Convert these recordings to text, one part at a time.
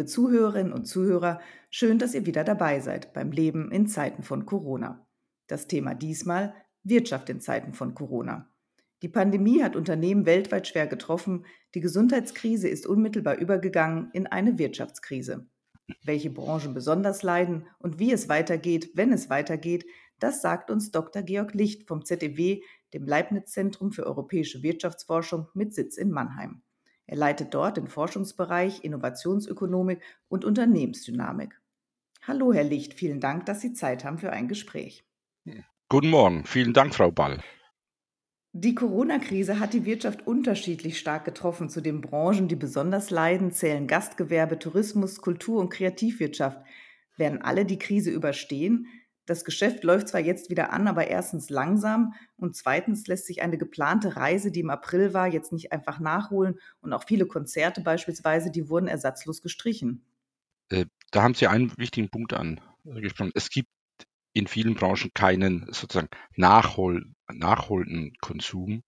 liebe Zuhörerinnen und Zuhörer, schön, dass ihr wieder dabei seid beim Leben in Zeiten von Corona. Das Thema diesmal Wirtschaft in Zeiten von Corona. Die Pandemie hat Unternehmen weltweit schwer getroffen, die Gesundheitskrise ist unmittelbar übergegangen in eine Wirtschaftskrise. Welche Branchen besonders leiden und wie es weitergeht, wenn es weitergeht, das sagt uns Dr. Georg Licht vom ZEW, dem Leibniz-Zentrum für europäische Wirtschaftsforschung mit Sitz in Mannheim. Er leitet dort den Forschungsbereich Innovationsökonomik und Unternehmensdynamik. Hallo, Herr Licht, vielen Dank, dass Sie Zeit haben für ein Gespräch. Guten Morgen, vielen Dank, Frau Ball. Die Corona-Krise hat die Wirtschaft unterschiedlich stark getroffen. Zu den Branchen, die besonders leiden, zählen Gastgewerbe, Tourismus, Kultur und Kreativwirtschaft. Werden alle die Krise überstehen? Das Geschäft läuft zwar jetzt wieder an, aber erstens langsam und zweitens lässt sich eine geplante Reise, die im April war, jetzt nicht einfach nachholen und auch viele Konzerte beispielsweise, die wurden ersatzlos gestrichen. Äh, da haben Sie einen wichtigen Punkt angesprochen. Es gibt in vielen Branchen keinen sozusagen Nachhol nachholenden Konsum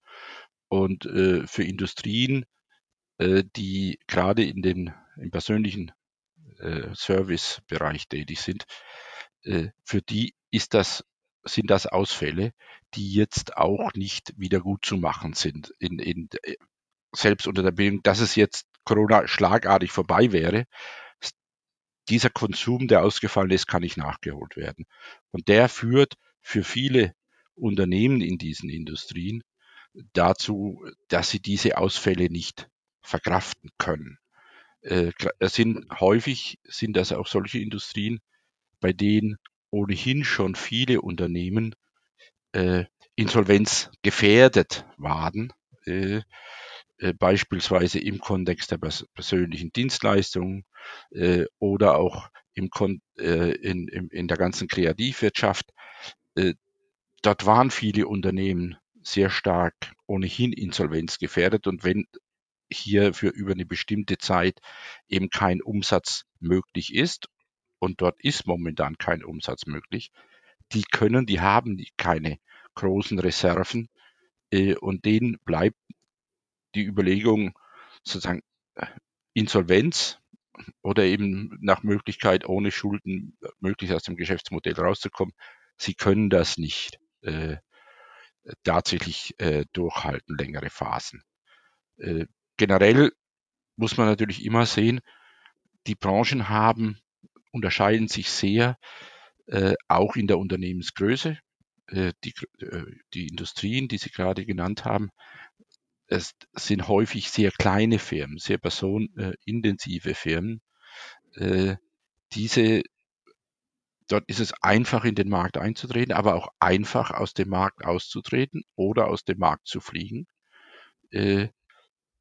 und äh, für Industrien, äh, die gerade in den im persönlichen äh, Servicebereich tätig sind, äh, für die ist das, sind das Ausfälle, die jetzt auch nicht wieder gut zu machen sind. In, in, äh, selbst unter der Bildung, dass es jetzt Corona schlagartig vorbei wäre, dieser Konsum, der ausgefallen ist, kann nicht nachgeholt werden. Und der führt für viele Unternehmen in diesen Industrien dazu, dass sie diese Ausfälle nicht verkraften können. Äh, es sind häufig sind das auch solche Industrien, bei denen ohnehin schon viele Unternehmen äh, Insolvenz gefährdet waren, äh, äh, beispielsweise im Kontext der pers persönlichen Dienstleistungen äh, oder auch im Kon äh, in, in, in der ganzen Kreativwirtschaft. Äh, dort waren viele Unternehmen sehr stark ohnehin insolvenzgefährdet und wenn hier für über eine bestimmte Zeit eben kein Umsatz möglich ist und dort ist momentan kein Umsatz möglich. Die können, die haben keine großen Reserven äh, und denen bleibt die Überlegung sozusagen äh, Insolvenz oder eben nach Möglichkeit ohne Schulden möglichst aus dem Geschäftsmodell rauszukommen. Sie können das nicht äh, tatsächlich äh, durchhalten, längere Phasen. Generell muss man natürlich immer sehen, die Branchen haben unterscheiden sich sehr äh, auch in der Unternehmensgröße. Äh, die, äh, die Industrien, die Sie gerade genannt haben, es sind häufig sehr kleine Firmen, sehr personenintensive Firmen. Äh, diese, dort ist es einfach in den Markt einzutreten, aber auch einfach aus dem Markt auszutreten oder aus dem Markt zu fliegen.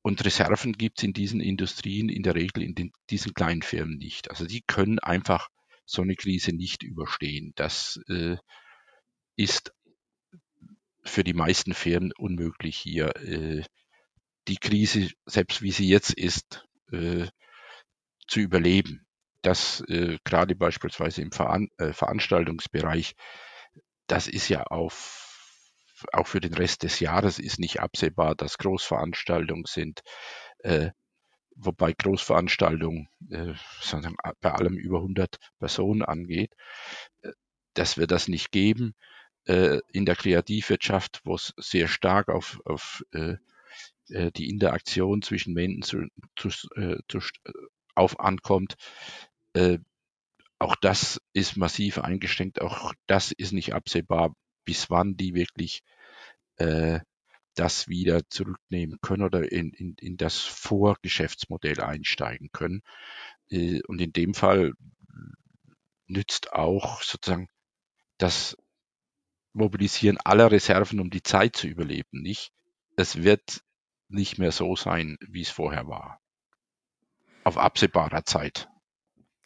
Und Reserven gibt es in diesen Industrien in der Regel in den, diesen kleinen Firmen nicht. Also die können einfach so eine Krise nicht überstehen. Das äh, ist für die meisten Firmen unmöglich hier äh, die Krise, selbst wie sie jetzt ist, äh, zu überleben. Das äh, gerade beispielsweise im Veran äh, Veranstaltungsbereich, das ist ja auf auch für den Rest des Jahres ist nicht absehbar, dass Großveranstaltungen sind, äh, wobei Großveranstaltungen äh, bei allem über 100 Personen angeht. Äh, das wird das nicht geben. Äh, in der Kreativwirtschaft, wo es sehr stark auf, auf äh, äh die Interaktion zwischen Menschen zu, zu, äh, zu, auf ankommt, äh, auch das ist massiv eingeschränkt. Auch das ist nicht absehbar, bis wann die wirklich äh, das wieder zurücknehmen können oder in, in, in das Vorgeschäftsmodell einsteigen können. Äh, und in dem Fall nützt auch sozusagen das Mobilisieren aller Reserven, um die Zeit zu überleben, nicht. Es wird nicht mehr so sein, wie es vorher war. Auf absehbarer Zeit.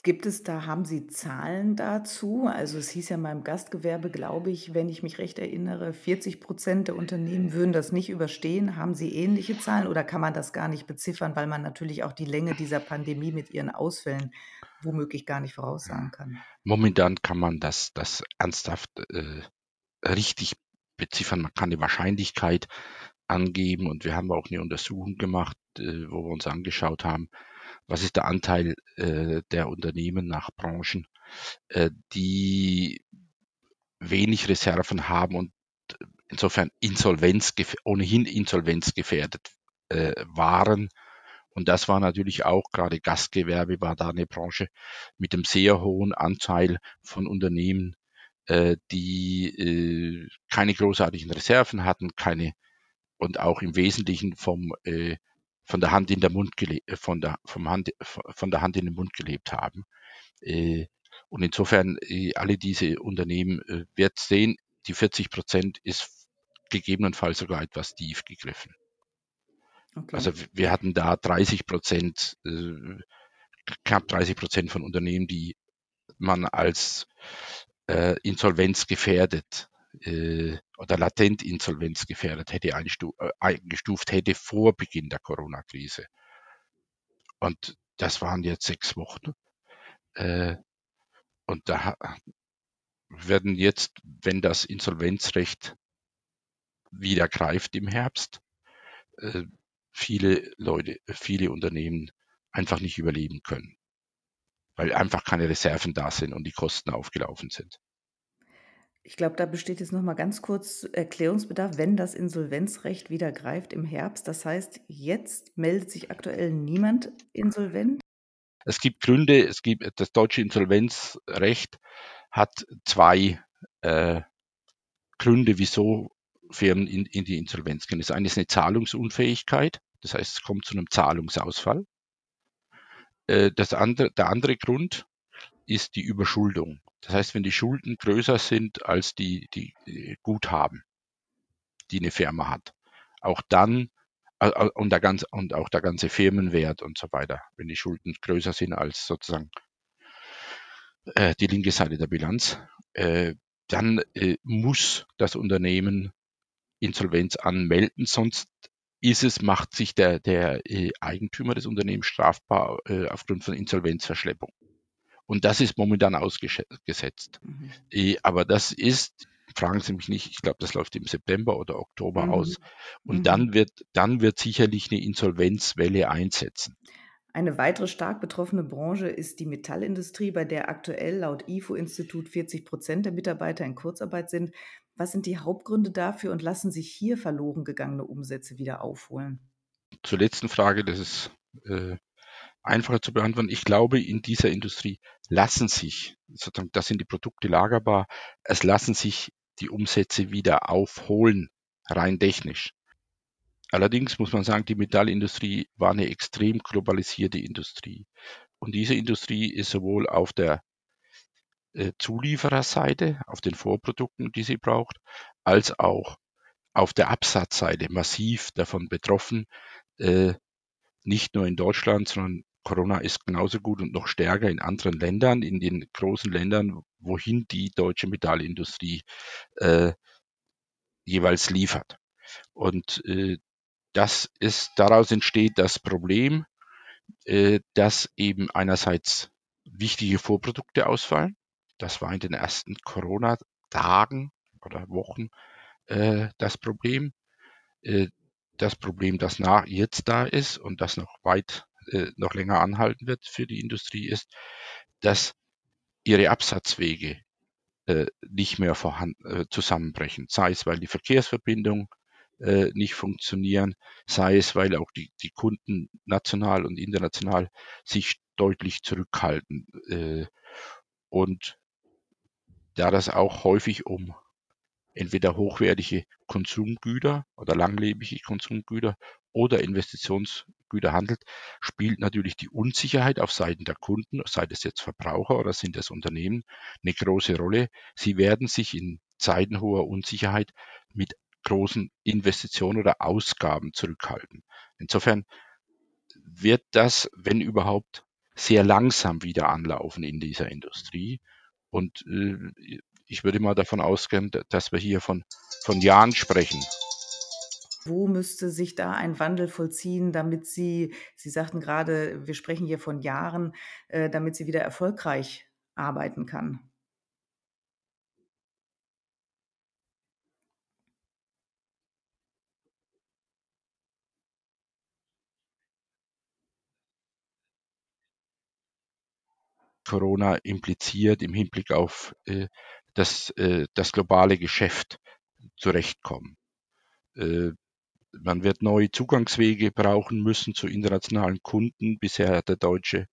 Gibt es da, haben Sie Zahlen dazu? Also es hieß ja mal im Gastgewerbe, glaube ich, wenn ich mich recht erinnere, 40 Prozent der Unternehmen würden das nicht überstehen. Haben Sie ähnliche Zahlen oder kann man das gar nicht beziffern, weil man natürlich auch die Länge dieser Pandemie mit ihren Ausfällen womöglich gar nicht voraussagen kann? Momentan kann man das, das ernsthaft äh, richtig beziffern. Man kann die Wahrscheinlichkeit angeben und wir haben auch eine Untersuchung gemacht, äh, wo wir uns angeschaut haben, was ist der Anteil äh, der Unternehmen nach Branchen, äh, die wenig Reserven haben und insofern Insolvenz, ohnehin insolvenzgefährdet äh, waren. Und das war natürlich auch gerade Gastgewerbe war da eine Branche mit einem sehr hohen Anteil von Unternehmen, äh, die äh, keine großartigen Reserven hatten, keine und auch im Wesentlichen vom äh, von der Hand in der Mund gelebt, äh, von der vom Hand von der Hand in den Mund gelebt haben. Äh, und insofern äh, alle diese Unternehmen wird sehen, die 40 Prozent ist gegebenenfalls sogar etwas tief gegriffen. Okay. Also wir hatten da 30 Prozent, knapp 30 Prozent von Unternehmen, die man als äh, insolvenzgefährdet äh, oder latent insolvenzgefährdet hätte eingestuft, äh, eingestuft hätte vor Beginn der Corona-Krise. Und das waren jetzt sechs Wochen. Äh, und da werden jetzt, wenn das Insolvenzrecht wieder greift im Herbst, äh, viele Leute, viele Unternehmen einfach nicht überleben können, weil einfach keine Reserven da sind und die Kosten aufgelaufen sind. Ich glaube, da besteht jetzt noch mal ganz kurz Erklärungsbedarf, wenn das Insolvenzrecht wieder greift im Herbst. Das heißt, jetzt meldet sich aktuell niemand insolvent? Es gibt Gründe, es gibt das deutsche Insolvenzrecht hat zwei äh, Gründe, wieso Firmen in, in die Insolvenz gehen. Das eine ist eine Zahlungsunfähigkeit, das heißt, es kommt zu einem Zahlungsausfall. Äh, das andere, der andere Grund ist die Überschuldung. Das heißt, wenn die Schulden größer sind als die, die Guthaben, die eine Firma hat, auch dann und, der ganze, und auch der ganze Firmenwert und so weiter, wenn die Schulden größer sind als sozusagen äh, die linke Seite der Bilanz, äh, dann äh, muss das Unternehmen Insolvenz anmelden, sonst ist es, macht sich der, der äh, Eigentümer des Unternehmens strafbar äh, aufgrund von Insolvenzverschleppung. Und das ist momentan ausgesetzt. Mhm. Aber das ist, fragen Sie mich nicht, ich glaube, das läuft im September oder Oktober mhm. aus. Und mhm. dann wird, dann wird sicherlich eine Insolvenzwelle einsetzen. Eine weitere stark betroffene Branche ist die Metallindustrie, bei der aktuell laut IFO-Institut 40 Prozent der Mitarbeiter in Kurzarbeit sind. Was sind die Hauptgründe dafür und lassen sich hier verloren gegangene Umsätze wieder aufholen? Zur letzten Frage, das ist äh, einfacher zu beantworten. Ich glaube, in dieser Industrie lassen sich, sozusagen, das sind die Produkte lagerbar, es lassen sich die Umsätze wieder aufholen, rein technisch. Allerdings muss man sagen, die Metallindustrie war eine extrem globalisierte Industrie. Und diese Industrie ist sowohl auf der äh, Zuliefererseite, auf den Vorprodukten, die sie braucht, als auch auf der Absatzseite massiv davon betroffen. Äh, nicht nur in Deutschland, sondern Corona ist genauso gut und noch stärker in anderen Ländern, in den großen Ländern, wohin die deutsche Metallindustrie äh, jeweils liefert. Und äh, das ist, daraus entsteht das Problem, äh, dass eben einerseits wichtige Vorprodukte ausfallen. Das war in den ersten Corona-Tagen oder Wochen äh, das Problem. Äh, das Problem, das nach jetzt da ist und das noch weit äh, noch länger anhalten wird für die Industrie, ist, dass ihre Absatzwege äh, nicht mehr vorhanden, äh, zusammenbrechen. Sei es, weil die Verkehrsverbindungen äh, nicht funktionieren, sei es, weil auch die, die Kunden national und international sich deutlich zurückhalten. Äh, und da das auch häufig um entweder hochwertige Konsumgüter oder langlebige Konsumgüter oder Investitionsgüter handelt, spielt natürlich die Unsicherheit auf Seiten der Kunden, sei es jetzt Verbraucher oder sind es Unternehmen, eine große Rolle. Sie werden sich in Zeiten hoher Unsicherheit mit großen Investitionen oder Ausgaben zurückhalten. Insofern wird das, wenn überhaupt, sehr langsam wieder anlaufen in dieser Industrie. Und äh, ich würde mal davon ausgehen, dass wir hier von, von Jahren sprechen. Wo müsste sich da ein Wandel vollziehen, damit Sie, Sie sagten gerade, wir sprechen hier von Jahren, äh, damit sie wieder erfolgreich arbeiten kann? Corona impliziert im Hinblick auf äh, das, äh, das globale Geschäft zurechtkommen. Äh, man wird neue Zugangswege brauchen müssen zu internationalen Kunden. Bisher hat der deutsche,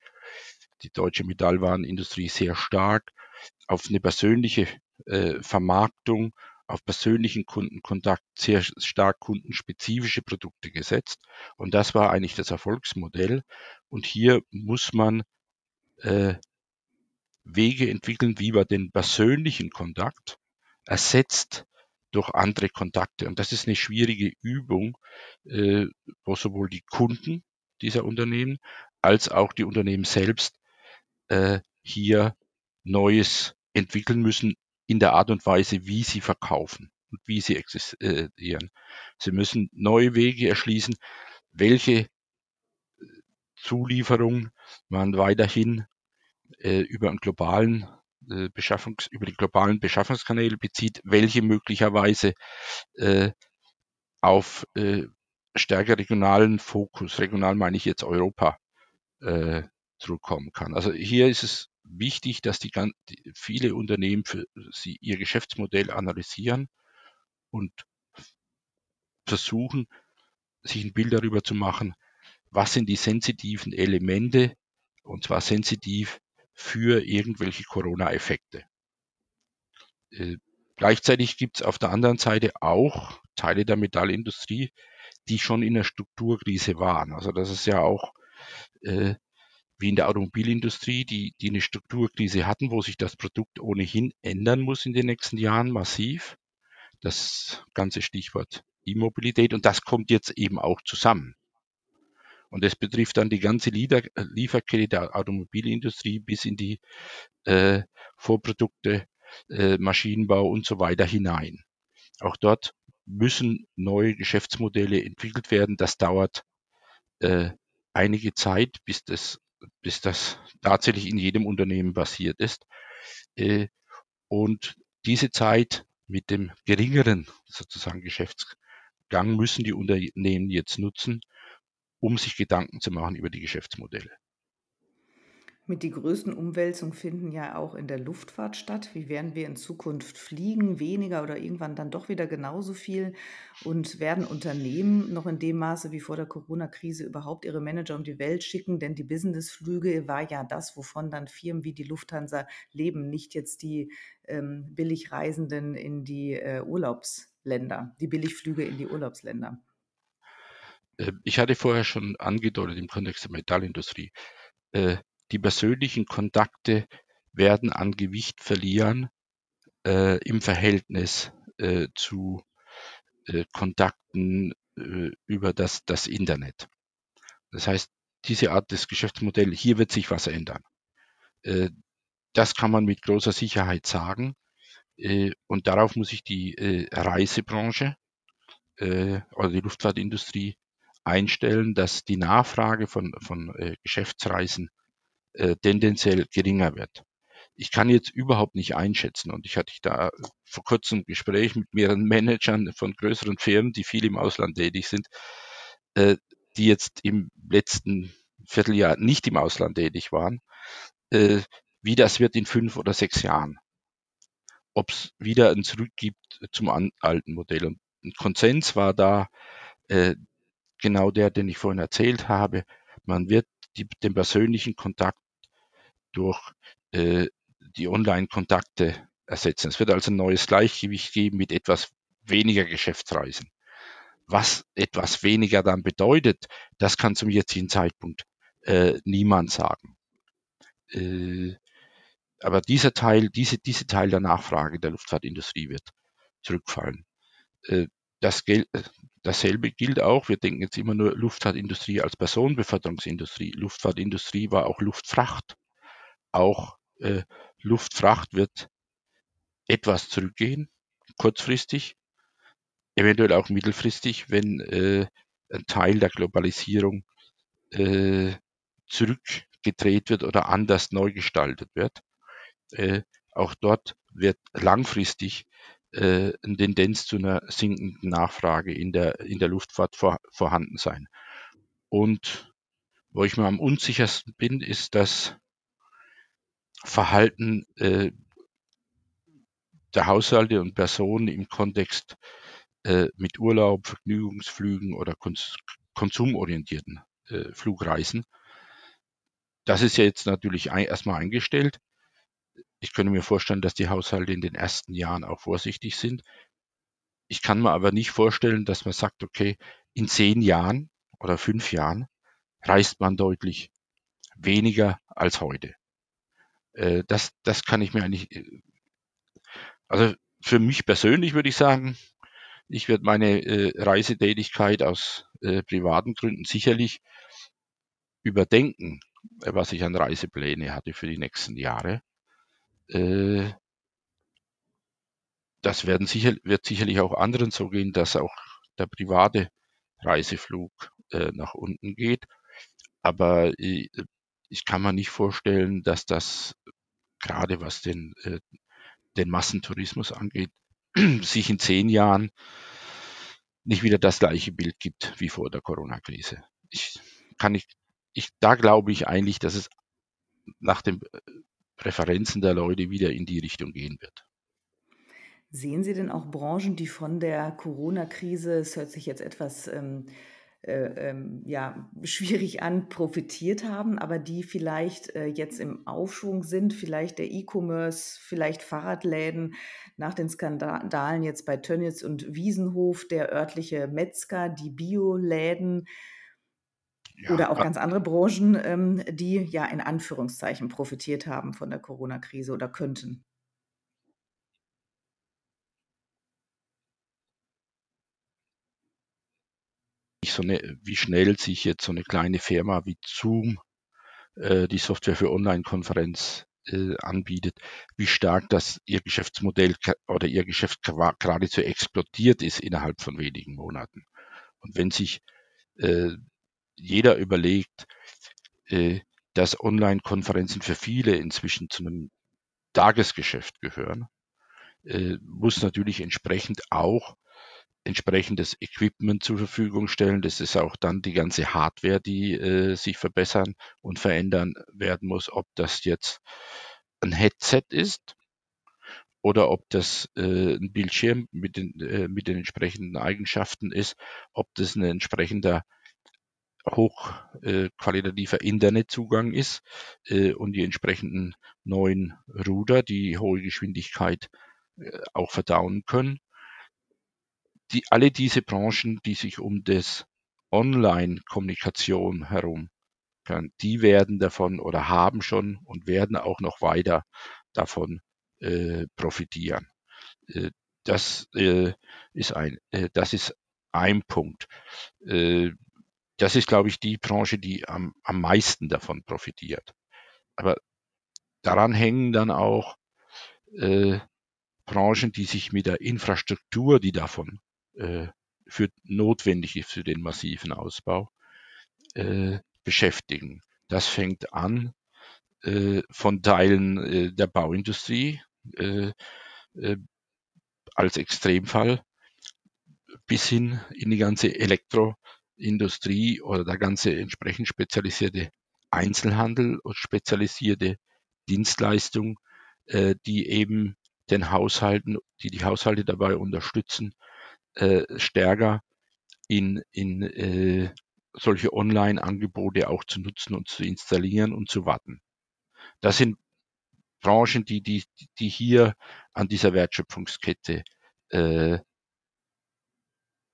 die deutsche Metallwarenindustrie sehr stark auf eine persönliche äh, Vermarktung, auf persönlichen Kundenkontakt, sehr stark kundenspezifische Produkte gesetzt. Und das war eigentlich das Erfolgsmodell. Und hier muss man äh, Wege entwickeln, wie man den persönlichen Kontakt ersetzt durch andere Kontakte. Und das ist eine schwierige Übung, äh, wo sowohl die Kunden dieser Unternehmen als auch die Unternehmen selbst äh, hier Neues entwickeln müssen in der Art und Weise, wie sie verkaufen und wie sie existieren. Sie müssen neue Wege erschließen, welche Zulieferung man weiterhin äh, über einen globalen äh, Beschaffungs über die globalen Beschaffungskanäle bezieht, welche möglicherweise äh, auf äh, stärker regionalen Fokus, regional meine ich jetzt Europa, äh, zurückkommen kann. Also hier ist es wichtig, dass die, die viele Unternehmen für sie ihr Geschäftsmodell analysieren und versuchen, sich ein Bild darüber zu machen, was sind die sensitiven Elemente, und zwar sensitiv für irgendwelche Corona-Effekte. Äh, gleichzeitig gibt es auf der anderen Seite auch Teile der Metallindustrie, die schon in der Strukturkrise waren. Also das ist ja auch äh, wie in der Automobilindustrie, die, die eine Strukturkrise hatten, wo sich das Produkt ohnehin ändern muss in den nächsten Jahren massiv. Das ganze Stichwort E-Mobilität und das kommt jetzt eben auch zusammen. Und das betrifft dann die ganze Lieferkette der Automobilindustrie bis in die äh, Vorprodukte, äh, Maschinenbau und so weiter hinein. Auch dort müssen neue Geschäftsmodelle entwickelt werden. Das dauert äh, einige Zeit, bis das, bis das tatsächlich in jedem Unternehmen passiert ist. Äh, und diese Zeit mit dem geringeren sozusagen Geschäftsgang müssen die Unternehmen jetzt nutzen, um sich Gedanken zu machen über die Geschäftsmodelle. Mit die größten Umwälzungen finden ja auch in der Luftfahrt statt. Wie werden wir in Zukunft fliegen? Weniger oder irgendwann dann doch wieder genauso viel? Und werden Unternehmen noch in dem Maße wie vor der Corona-Krise überhaupt ihre Manager um die Welt schicken? Denn die Businessflüge war ja das, wovon dann Firmen wie die Lufthansa leben, nicht jetzt die ähm, Billigreisenden in die äh, Urlaubsländer, die Billigflüge in die Urlaubsländer. Äh, ich hatte vorher schon angedeutet im Kontext der Metallindustrie, äh, die persönlichen Kontakte werden an Gewicht verlieren äh, im Verhältnis zu Kontakten über das, das Internet. Das heißt, diese Art des Geschäftsmodells, hier wird sich was ändern. das kann man mit großer Sicherheit sagen. und darauf muss sich die Reisebranche oder die Luftfahrtindustrie einstellen, dass die Nachfrage von, von äh, Geschäftsreisen äh, tendenziell geringer wird. Ich kann jetzt überhaupt nicht einschätzen und ich hatte da vor kurzem ein Gespräch mit mehreren Managern von größeren Firmen, die viel im Ausland tätig sind, äh, die jetzt im letzten Vierteljahr nicht im Ausland tätig waren, äh, wie das wird in fünf oder sechs Jahren. Ob es wieder ein Zurück gibt zum alten Modell. Und ein Konsens war da, äh, genau der, den ich vorhin erzählt habe. Man wird die, den persönlichen Kontakt durch äh, die Online-Kontakte ersetzen. Es wird also ein neues Gleichgewicht geben mit etwas weniger Geschäftsreisen. Was etwas weniger dann bedeutet, das kann zum jetzigen Zeitpunkt äh, niemand sagen. Äh, aber dieser Teil, diese, diese Teil der Nachfrage der Luftfahrtindustrie wird zurückfallen. Äh, das, dasselbe gilt auch, wir denken jetzt immer nur Luftfahrtindustrie als Personenbeförderungsindustrie. Luftfahrtindustrie war auch Luftfracht. Auch äh, Luftfracht wird etwas zurückgehen, kurzfristig, eventuell auch mittelfristig, wenn äh, ein Teil der Globalisierung äh, zurückgedreht wird oder anders neu gestaltet wird. Äh, auch dort wird langfristig äh, eine Tendenz zu einer sinkenden Nachfrage in der, in der Luftfahrt vor, vorhanden sein. Und wo ich mir am unsichersten bin, ist, dass Verhalten äh, der Haushalte und Personen im Kontext äh, mit Urlaub, Vergnügungsflügen oder kons konsumorientierten äh, Flugreisen. Das ist ja jetzt natürlich ein, erstmal eingestellt. Ich könnte mir vorstellen, dass die Haushalte in den ersten Jahren auch vorsichtig sind. Ich kann mir aber nicht vorstellen, dass man sagt, okay, in zehn Jahren oder fünf Jahren reist man deutlich weniger als heute. Äh, das, das kann ich mir eigentlich, äh, also für mich persönlich würde ich sagen, ich werde meine äh, Reisetätigkeit aus privaten Gründen sicherlich überdenken, was ich an Reisepläne hatte für die nächsten Jahre. Äh, das werden sicher, wird sicherlich auch anderen so gehen, dass auch der private Reiseflug äh, nach unten geht. Aber äh, ich kann mir nicht vorstellen, dass das gerade was den, äh, den Massentourismus angeht, sich in zehn Jahren nicht wieder das gleiche Bild gibt wie vor der Corona-Krise. Ich kann nicht, ich, da glaube ich eigentlich, dass es nach den Präferenzen der Leute wieder in die Richtung gehen wird. Sehen Sie denn auch Branchen, die von der Corona-Krise, es hört sich jetzt etwas ähm, äh, ähm, ja, schwierig an, profitiert haben, aber die vielleicht äh, jetzt im Aufschwung sind, vielleicht der E-Commerce, vielleicht Fahrradläden, nach den Skandalen jetzt bei Tönnies und Wiesenhof, der örtliche Metzger, die Bioläden ja, oder auch ganz andere Branchen, ähm, die ja in Anführungszeichen profitiert haben von der Corona-Krise oder könnten. so eine, wie schnell sich jetzt so eine kleine Firma wie Zoom äh, die Software für Online-Konferenz äh, anbietet, wie stark das ihr Geschäftsmodell oder ihr Geschäft geradezu explodiert ist innerhalb von wenigen Monaten. Und wenn sich äh, jeder überlegt, äh, dass Online-Konferenzen für viele inzwischen zu einem Tagesgeschäft gehören, äh, muss natürlich entsprechend auch entsprechendes Equipment zur Verfügung stellen. Das ist auch dann die ganze Hardware, die äh, sich verbessern und verändern werden muss, ob das jetzt ein Headset ist oder ob das äh, ein Bildschirm mit den, äh, mit den entsprechenden Eigenschaften ist, ob das ein entsprechender hochqualitativer äh, Internetzugang ist äh, und die entsprechenden neuen Ruder, die hohe Geschwindigkeit äh, auch verdauen können die, alle diese Branchen, die sich um das Online-Kommunikation herum, die werden davon oder haben schon und werden auch noch weiter davon äh, profitieren. Äh, das äh, ist ein, äh, das ist ein Punkt. Das ist, glaube ich, die Branche, die am, am meisten davon profitiert. Aber daran hängen dann auch äh, Branchen, die sich mit der Infrastruktur, die davon äh, für notwendig ist für den massiven Ausbau, äh, beschäftigen. Das fängt an äh, von Teilen äh, der Bauindustrie äh, äh, als Extremfall bis hin in die ganze Elektroindustrie oder der ganze entsprechend spezialisierte Einzelhandel und spezialisierte Dienstleistung, äh, die eben den Haushalten, die die Haushalte dabei unterstützen, äh, stärker in, in äh, solche Online-Angebote auch zu nutzen und zu installieren und zu warten. Das sind Branchen, die, die, die hier an dieser Wertschöpfungskette äh,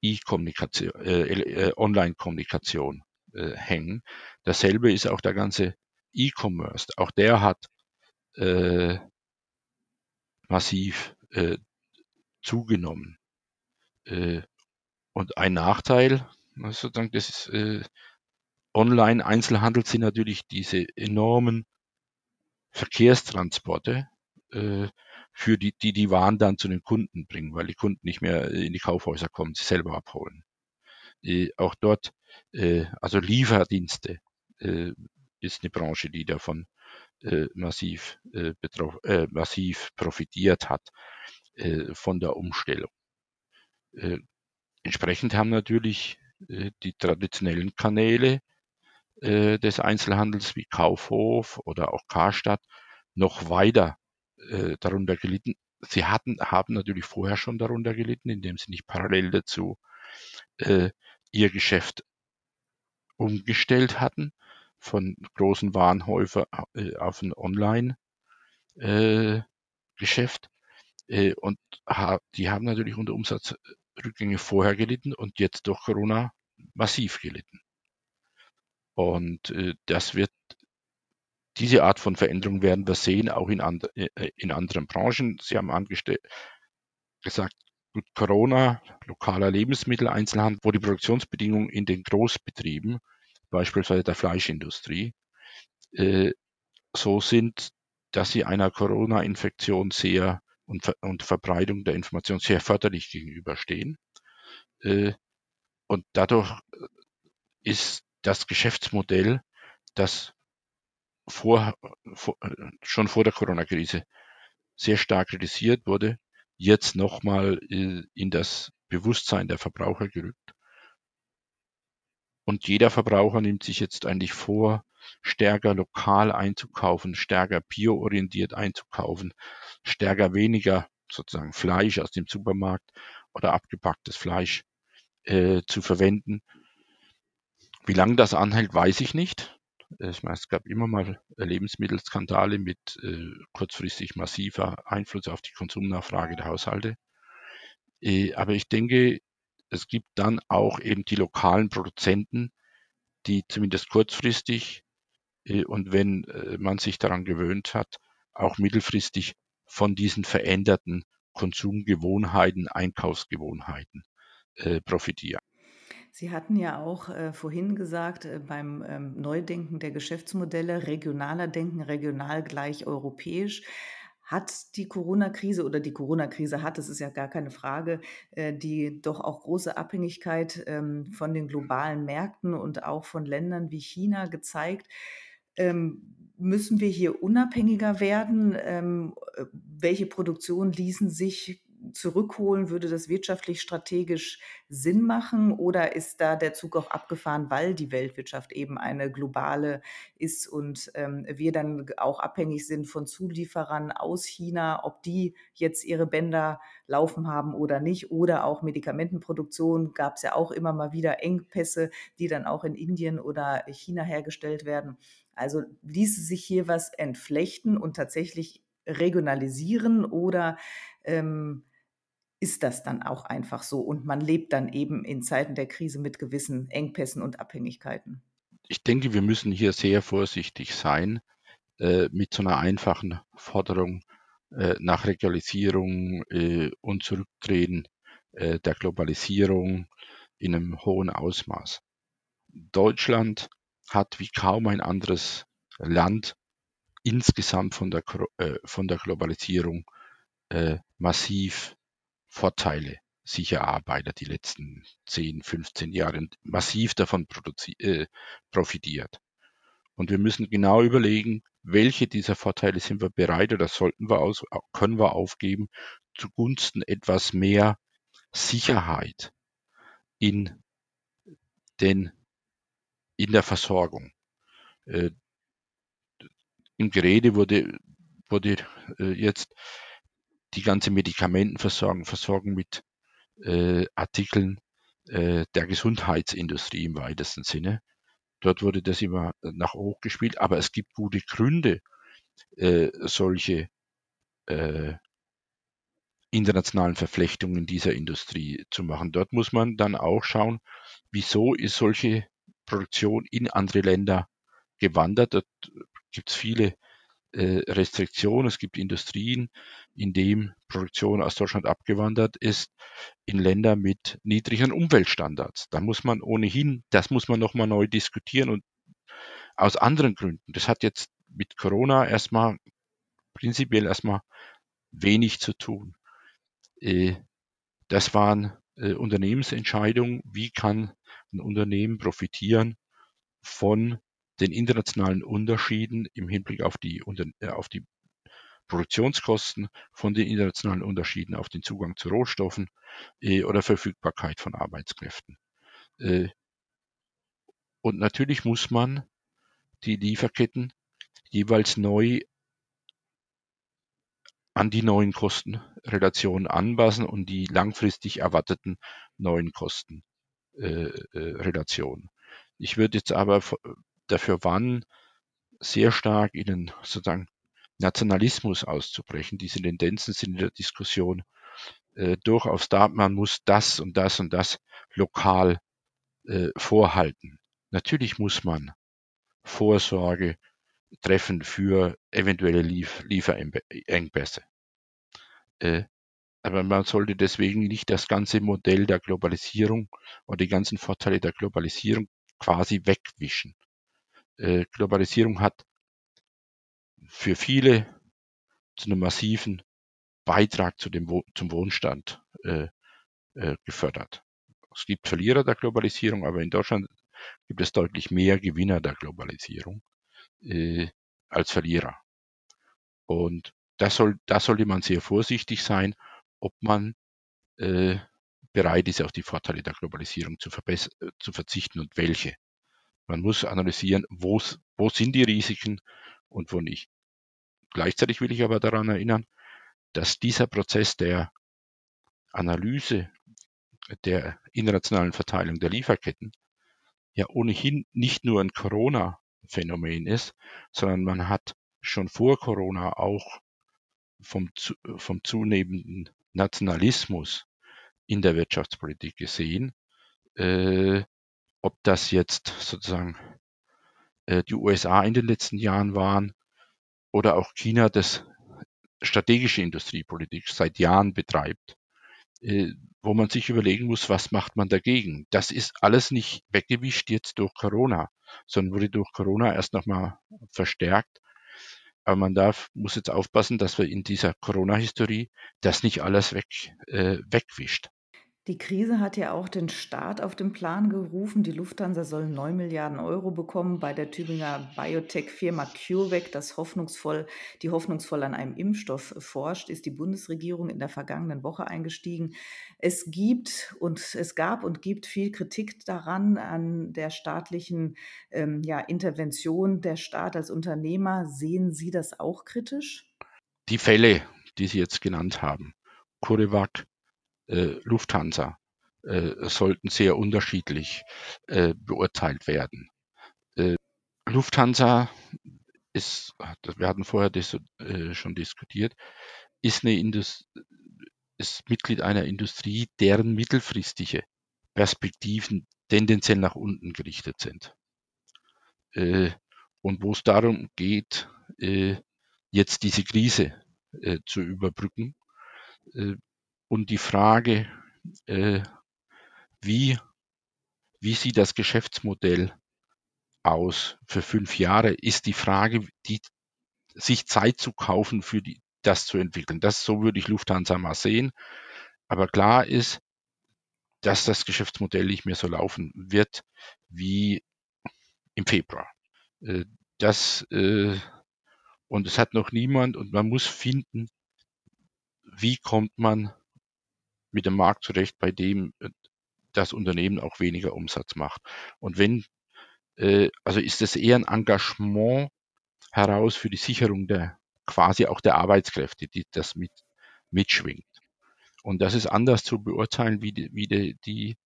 E-Kommunikation, äh, äh, Online-Kommunikation äh, hängen. Dasselbe ist auch der ganze E-Commerce. Auch der hat äh, massiv äh, zugenommen. Äh, und ein Nachteil, sozusagen, das ist, äh, Online-Einzelhandel sind natürlich diese enormen Verkehrstransporte, äh, für die, die die Waren dann zu den Kunden bringen, weil die Kunden nicht mehr in die Kaufhäuser kommen, sie selber abholen. Äh, auch dort, äh, also Lieferdienste äh, ist eine Branche, die davon äh, massiv, äh, äh, massiv profitiert hat äh, von der Umstellung. Äh, entsprechend haben natürlich äh, die traditionellen Kanäle äh, des Einzelhandels wie Kaufhof oder auch Karstadt noch weiter äh, darunter gelitten. Sie hatten, haben natürlich vorher schon darunter gelitten, indem sie nicht parallel dazu äh, ihr Geschäft umgestellt hatten von großen Warenhäufer äh, auf ein Online-Geschäft. Äh, äh, und ha die haben natürlich unter Umsatzrückgänge vorher gelitten und jetzt durch Corona massiv gelitten. Und äh, das wird diese Art von Veränderung werden wir sehen, auch in, and, äh, in anderen Branchen. Sie haben gesagt, gut, Corona, lokaler Lebensmitteleinzelhandel, wo die Produktionsbedingungen in den Großbetrieben, beispielsweise der Fleischindustrie, äh, so sind, dass sie einer Corona-Infektion sehr und, Ver und, Verbreitung der Information sehr förderlich gegenüberstehen. Äh, und dadurch ist das Geschäftsmodell, das vor, vor, schon vor der Corona-Krise sehr stark kritisiert wurde, jetzt nochmal äh, in das Bewusstsein der Verbraucher gerückt. Und jeder Verbraucher nimmt sich jetzt eigentlich vor, stärker lokal einzukaufen, stärker bioorientiert einzukaufen, stärker weniger sozusagen Fleisch aus dem Supermarkt oder abgepacktes Fleisch äh, zu verwenden. Wie lange das anhält, weiß ich nicht. Ich meine, es gab immer mal Lebensmittelskandale mit äh, kurzfristig massiver Einfluss auf die Konsumnachfrage der Haushalte. Äh, aber ich denke, es gibt dann auch eben die lokalen Produzenten, die zumindest kurzfristig äh, und wenn äh, man sich daran gewöhnt hat, auch mittelfristig von diesen veränderten Konsumgewohnheiten, Einkaufsgewohnheiten äh, profitieren. Sie hatten ja auch äh, vorhin gesagt, äh, beim ähm, Neudenken der Geschäftsmodelle, regionaler Denken, regional gleich europäisch. Hat die Corona-Krise oder die Corona-Krise hat, das ist ja gar keine Frage, äh, die doch auch große Abhängigkeit ähm, von den globalen Märkten und auch von Ländern wie China gezeigt. Ähm, müssen wir hier unabhängiger werden? Ähm, äh, welche Produktionen ließen sich zurückholen? Würde das wirtschaftlich strategisch Sinn machen oder ist da der Zug auch abgefahren, weil die Weltwirtschaft eben eine globale ist und ähm, wir dann auch abhängig sind von Zulieferern aus China, ob die jetzt ihre Bänder laufen haben oder nicht oder auch Medikamentenproduktion gab es ja auch immer mal wieder Engpässe, die dann auch in Indien oder China hergestellt werden. Also ließe sich hier was entflechten und tatsächlich regionalisieren oder ähm, ist das dann auch einfach so und man lebt dann eben in Zeiten der Krise mit gewissen Engpässen und Abhängigkeiten. Ich denke, wir müssen hier sehr vorsichtig sein äh, mit so einer einfachen Forderung äh, nach Regionalisierung äh, und Zurücktreten äh, der Globalisierung in einem hohen Ausmaß. Deutschland hat wie kaum ein anderes Land insgesamt von der, äh, von der Globalisierung äh, massiv Vorteile sich erarbeitet, die letzten 10, 15 Jahre massiv davon äh, profitiert. Und wir müssen genau überlegen, welche dieser Vorteile sind wir bereit oder sollten wir aus, können wir aufgeben zugunsten etwas mehr Sicherheit in den, in der Versorgung. Äh, Im Gerede wurde, wurde äh, jetzt die ganze Medikamentenversorgung, Versorgung mit äh, Artikeln äh, der Gesundheitsindustrie im weitesten Sinne. Dort wurde das immer nach hoch gespielt, aber es gibt gute Gründe, äh, solche äh, internationalen Verflechtungen dieser Industrie zu machen. Dort muss man dann auch schauen, wieso ist solche Produktion in andere Länder gewandert. Dort gibt es viele äh, Restriktion. Es gibt Industrien, in denen Produktion aus Deutschland abgewandert ist, in Länder mit niedrigen Umweltstandards. Da muss man ohnehin, das muss man nochmal neu diskutieren und aus anderen Gründen. Das hat jetzt mit Corona erstmal prinzipiell erstmal wenig zu tun. Äh, das waren äh, Unternehmensentscheidungen. Wie kann ein Unternehmen profitieren von den internationalen Unterschieden im Hinblick auf die, äh, auf die Produktionskosten, von den internationalen Unterschieden auf den Zugang zu Rohstoffen äh, oder Verfügbarkeit von Arbeitskräften. Äh, und natürlich muss man die Lieferketten jeweils neu an die neuen Kostenrelationen anpassen und die langfristig erwarteten neuen Kostenrelationen. Äh, ich würde jetzt aber dafür warnen, sehr stark in den sozusagen Nationalismus auszubrechen. Diese Tendenzen sind in der Diskussion äh, durchaus da. Man muss das und das und das lokal äh, vorhalten. Natürlich muss man Vorsorge treffen für eventuelle Lief Lieferengpässe. Äh, aber man sollte deswegen nicht das ganze Modell der Globalisierung und die ganzen Vorteile der Globalisierung quasi wegwischen. Äh, Globalisierung hat für viele zu einem massiven Beitrag zu dem, zum Wohnstand äh, äh, gefördert. Es gibt Verlierer der Globalisierung, aber in Deutschland gibt es deutlich mehr Gewinner der Globalisierung äh, als Verlierer. Und da soll, da sollte man sehr vorsichtig sein, ob man äh, bereit ist, auf die Vorteile der Globalisierung zu, äh, zu verzichten und welche. Man muss analysieren, wo sind die Risiken und wo nicht. Gleichzeitig will ich aber daran erinnern, dass dieser Prozess der Analyse der internationalen Verteilung der Lieferketten ja ohnehin nicht nur ein Corona-Phänomen ist, sondern man hat schon vor Corona auch vom, vom zunehmenden Nationalismus in der Wirtschaftspolitik gesehen, äh, ob das jetzt sozusagen äh, die USA in den letzten Jahren waren oder auch China, das strategische Industriepolitik seit Jahren betreibt, äh, wo man sich überlegen muss, was macht man dagegen. Das ist alles nicht weggewischt jetzt durch Corona, sondern wurde durch Corona erst nochmal verstärkt. Aber man darf, muss jetzt aufpassen, dass wir in dieser Corona-Historie das nicht alles weg, äh, wegwischt. Die Krise hat ja auch den Staat auf den Plan gerufen. Die Lufthansa soll 9 Milliarden Euro bekommen bei der Tübinger Biotech-Firma CureVac, das hoffnungsvoll, die hoffnungsvoll an einem Impfstoff forscht, ist die Bundesregierung in der vergangenen Woche eingestiegen. Es gibt und es gab und gibt viel Kritik daran, an der staatlichen ähm, ja, Intervention. Der Staat als Unternehmer, sehen Sie das auch kritisch? Die Fälle, die Sie jetzt genannt haben, CureVac, äh, Lufthansa äh, sollten sehr unterschiedlich äh, beurteilt werden. Äh, Lufthansa ist, wir hatten vorher das, äh, schon diskutiert, ist, eine Indust ist Mitglied einer Industrie, deren mittelfristige Perspektiven tendenziell nach unten gerichtet sind. Äh, und wo es darum geht, jetzt diese Krise zu überbrücken, und die Frage, äh, wie, wie sieht das Geschäftsmodell aus für fünf Jahre, ist die Frage, die, sich Zeit zu kaufen für die, das zu entwickeln. Das, so würde ich Lufthansa mal sehen. Aber klar ist, dass das Geschäftsmodell nicht mehr so laufen wird wie im Februar. Äh, das, äh, und es hat noch niemand, und man muss finden, wie kommt man mit dem Markt zurecht, bei dem äh, das Unternehmen auch weniger Umsatz macht. Und wenn, äh, also ist es eher ein Engagement heraus für die Sicherung der quasi auch der Arbeitskräfte, die das mit mitschwingt. Und das ist anders zu beurteilen wie die, wie die, die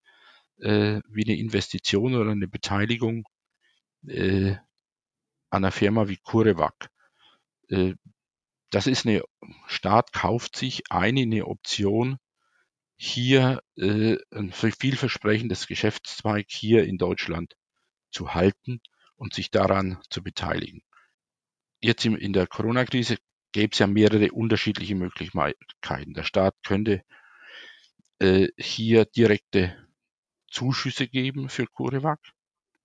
äh, wie eine Investition oder eine Beteiligung äh, an einer Firma wie CureVac. Äh, das ist eine Staat kauft sich eine, eine Option hier äh, ein vielversprechendes Geschäftszweig hier in Deutschland zu halten und sich daran zu beteiligen. Jetzt in der Corona-Krise gäbe es ja mehrere unterschiedliche Möglichkeiten. Der Staat könnte äh, hier direkte Zuschüsse geben für CureVac.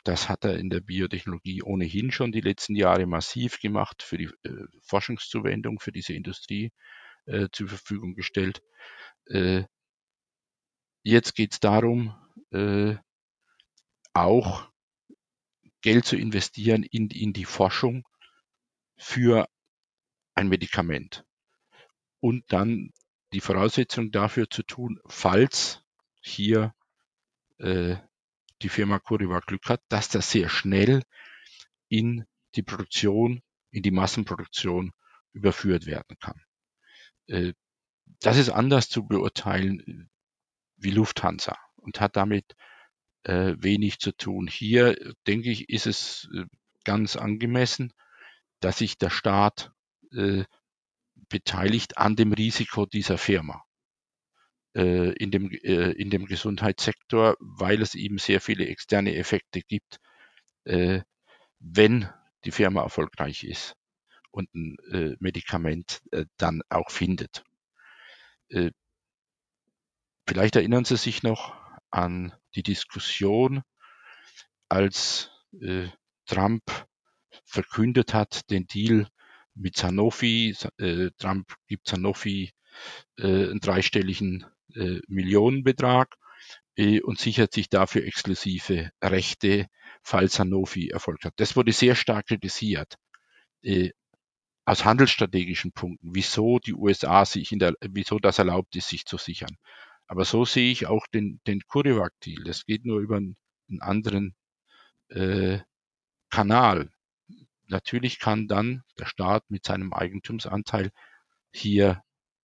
Das hat er in der Biotechnologie ohnehin schon die letzten Jahre massiv gemacht, für die äh, Forschungszuwendung für diese Industrie äh, zur Verfügung gestellt. Äh, Jetzt geht es darum, äh, auch Geld zu investieren in, in die Forschung für ein Medikament. Und dann die Voraussetzung dafür zu tun, falls hier äh, die Firma Curiva Glück hat, dass das sehr schnell in die Produktion, in die Massenproduktion überführt werden kann. Äh, das ist anders zu beurteilen wie Lufthansa und hat damit äh, wenig zu tun. Hier, denke ich, ist es äh, ganz angemessen, dass sich der Staat äh, beteiligt an dem Risiko dieser Firma äh, in, dem, äh, in dem Gesundheitssektor, weil es eben sehr viele externe Effekte gibt, äh, wenn die Firma erfolgreich ist und ein äh, Medikament äh, dann auch findet. Vielleicht erinnern Sie sich noch an die Diskussion, als äh, Trump verkündet hat, den Deal mit Sanofi. Äh, Trump gibt Sanofi äh, einen dreistelligen äh, Millionenbetrag äh, und sichert sich dafür exklusive Rechte, falls Sanofi Erfolg hat. Das wurde sehr stark kritisiert. Äh, aus handelsstrategischen Punkten, wieso die USA sich in der, wieso das erlaubt ist, sich zu sichern. Aber so sehe ich auch den, den CureVac-Deal. Das geht nur über einen, anderen äh, Kanal. Natürlich kann dann der Staat mit seinem Eigentumsanteil hier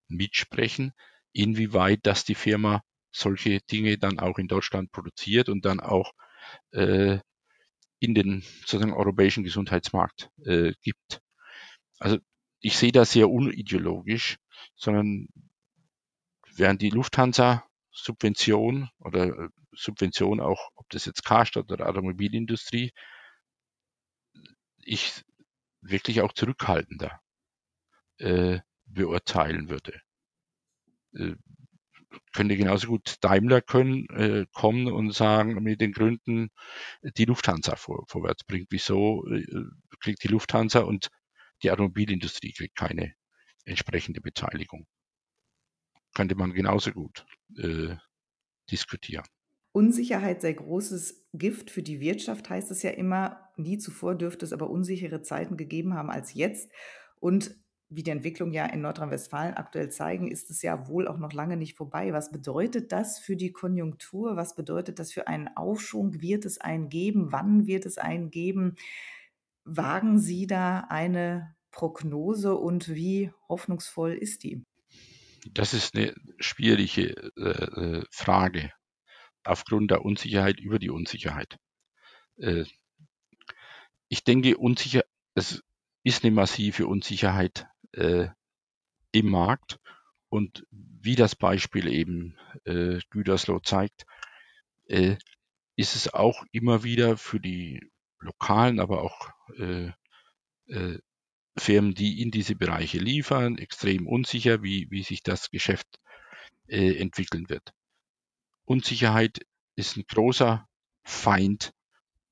mitsprechen, inwieweit das die Firma solche Dinge dann auch in Deutschland produziert und dann auch äh, in den sozusagen europäischen Gesundheitsmarkt äh, gibt. Also ich sehe das sehr unideologisch, sondern während die Lufthansa Subvention oder äh, Subvention auch, ob das jetzt Karstadt oder Automobilindustrie, ich wirklich auch zurückhaltender äh, beurteilen würde. Äh, könnte genauso gut Daimler können, äh, kommen und sagen, mit den Gründen die Lufthansa vor, vorwärts bringt. Wieso äh, kriegt die Lufthansa und die Automobilindustrie kriegt keine entsprechende Beteiligung? Könnte man genauso gut äh, diskutieren. Unsicherheit sei großes Gift für die Wirtschaft, heißt es ja immer. Nie zuvor dürfte es aber unsichere Zeiten gegeben haben als jetzt. Und wie die Entwicklung ja in Nordrhein-Westfalen aktuell zeigen, ist es ja wohl auch noch lange nicht vorbei. Was bedeutet das für die Konjunktur? Was bedeutet das für einen Aufschwung? Wird es einen geben? Wann wird es einen geben? Wagen Sie da eine Prognose und wie hoffnungsvoll ist die? Das ist eine schwierige äh, äh Frage aufgrund der Unsicherheit über die Unsicherheit. Äh, ich denke, unsicher, es ist eine massive Unsicherheit äh, im Markt. Und wie das Beispiel eben äh, Gütersloh zeigt, äh, ist es auch immer wieder für die lokalen, aber auch äh, äh, Firmen, die in diese Bereiche liefern, extrem unsicher, wie, wie sich das Geschäft äh, entwickeln wird. Unsicherheit ist ein großer Feind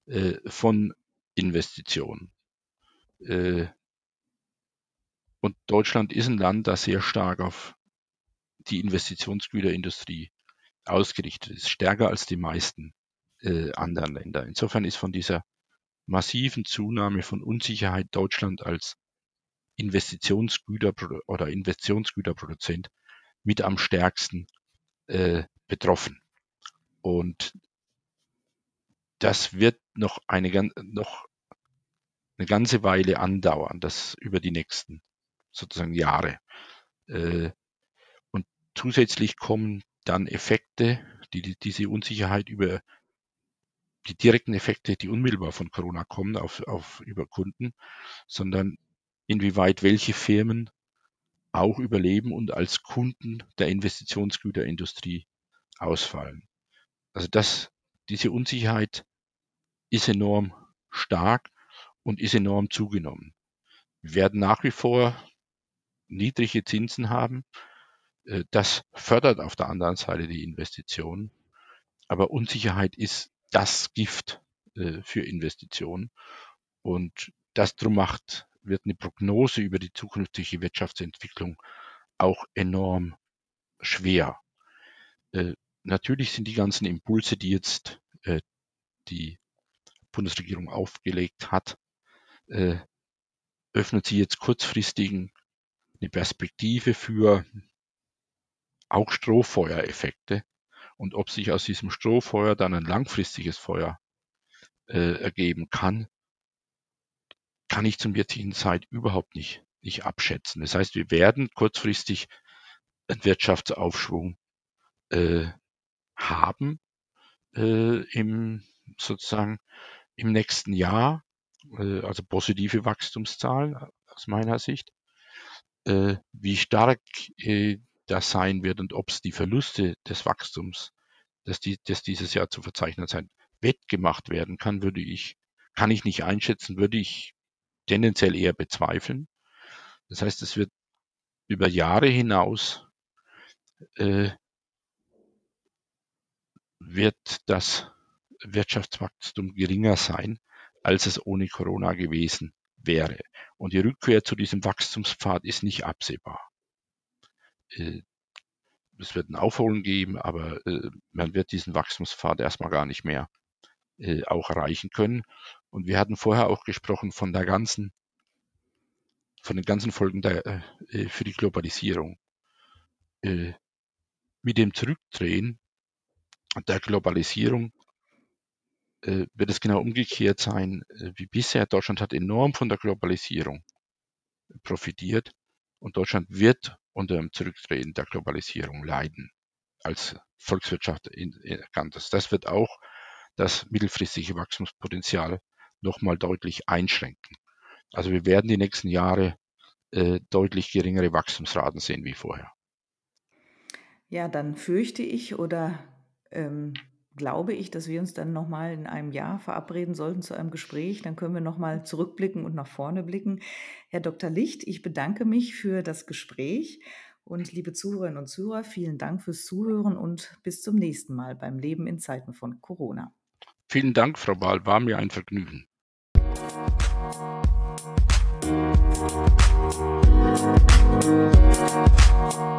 äh, von Investitionen. Äh, und Deutschland ist ein Land, das sehr stark auf die Investitionsgüterindustrie ausgerichtet ist, stärker als die meisten äh, anderen Länder. Insofern ist von dieser massiven Zunahme von Unsicherheit Deutschland als Investitionsgüter oder Investitionsgüterproduzent mit am stärksten äh, betroffen. Und das wird noch eine, noch eine ganze Weile andauern, das über die nächsten sozusagen Jahre. Äh, und zusätzlich kommen dann Effekte, die, die diese Unsicherheit über die direkten Effekte, die unmittelbar von Corona kommen, auf, auf über Kunden, sondern inwieweit welche Firmen auch überleben und als Kunden der Investitionsgüterindustrie ausfallen. Also das, diese Unsicherheit ist enorm stark und ist enorm zugenommen. Wir werden nach wie vor niedrige Zinsen haben. Äh, das fördert auf der anderen Seite die Investitionen. Aber Unsicherheit ist das Gift äh, für Investitionen. Und das drum macht, wird eine Prognose über die zukünftige Wirtschaftsentwicklung auch enorm schwer. Äh, natürlich sind die ganzen Impulse, die jetzt die Bundesregierung aufgelegt hat, öffnet sie jetzt kurzfristigen eine Perspektive für auch Strohfeuereffekte und ob sich aus diesem Strohfeuer dann ein langfristiges Feuer äh, ergeben kann, kann ich zum jetzigen Zeit überhaupt nicht, nicht abschätzen. Das heißt, wir werden kurzfristig einen Wirtschaftsaufschwung äh, haben äh, im sozusagen im nächsten Jahr, äh, also positive Wachstumszahlen aus meiner Sicht. Äh, wie stark äh, das sein wird und ob es die Verluste des Wachstums, dass die, das dieses Jahr zu verzeichnen sein, wettgemacht werden kann, würde ich, kann ich nicht einschätzen, würde ich tendenziell eher bezweifeln. Das heißt, es wird über Jahre hinaus äh, wird das Wirtschaftswachstum geringer sein, als es ohne Corona gewesen wäre. Und die Rückkehr zu diesem Wachstumspfad ist nicht absehbar. Äh, es wird ein Aufholen geben, aber äh, man wird diesen Wachstumspfad erstmal gar nicht mehr äh, auch erreichen können. Und wir hatten vorher auch gesprochen von der ganzen, von den ganzen Folgen der, für die Globalisierung. Mit dem Zurückdrehen der Globalisierung wird es genau umgekehrt sein wie bisher. Deutschland hat enorm von der Globalisierung profitiert und Deutschland wird unter dem Zurückdrehen der Globalisierung leiden als Volkswirtschaft erkannt ist. Das wird auch das mittelfristige Wachstumspotenzial nochmal deutlich einschränken. Also wir werden die nächsten Jahre äh, deutlich geringere Wachstumsraten sehen wie vorher. Ja, dann fürchte ich oder ähm, glaube ich, dass wir uns dann nochmal in einem Jahr verabreden sollten zu einem Gespräch. Dann können wir nochmal zurückblicken und nach vorne blicken. Herr Dr. Licht, ich bedanke mich für das Gespräch. Und liebe Zuhörerinnen und Zuhörer, vielen Dank fürs Zuhören und bis zum nächsten Mal beim Leben in Zeiten von Corona. Vielen Dank, Frau Bahl, war mir ein Vergnügen. Música